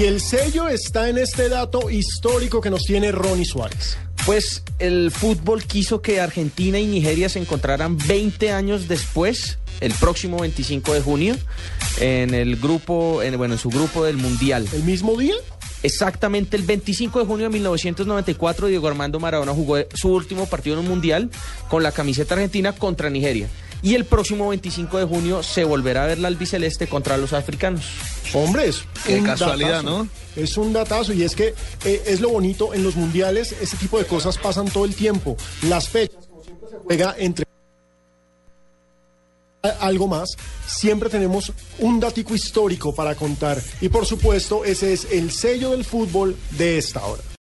Y el sello está en este dato histórico que nos tiene Ronnie Suárez. Pues el fútbol quiso que Argentina y Nigeria se encontraran 20 años después, el próximo 25 de junio, en el grupo, en, bueno, en su grupo del Mundial. ¿El mismo día? Exactamente el 25 de junio de 1994, Diego Armando Maradona jugó su último partido en un mundial con la camiseta argentina contra Nigeria. Y el próximo 25 de junio se volverá a ver la albiceleste contra los africanos. Hombres, Qué casualidad, ¿no? Es un datazo y es que eh, es lo bonito en los mundiales, ese tipo de cosas pasan todo el tiempo. Las fechas, como siempre se juega entre algo más, siempre tenemos un datico histórico para contar y por supuesto ese es el sello del fútbol de esta hora.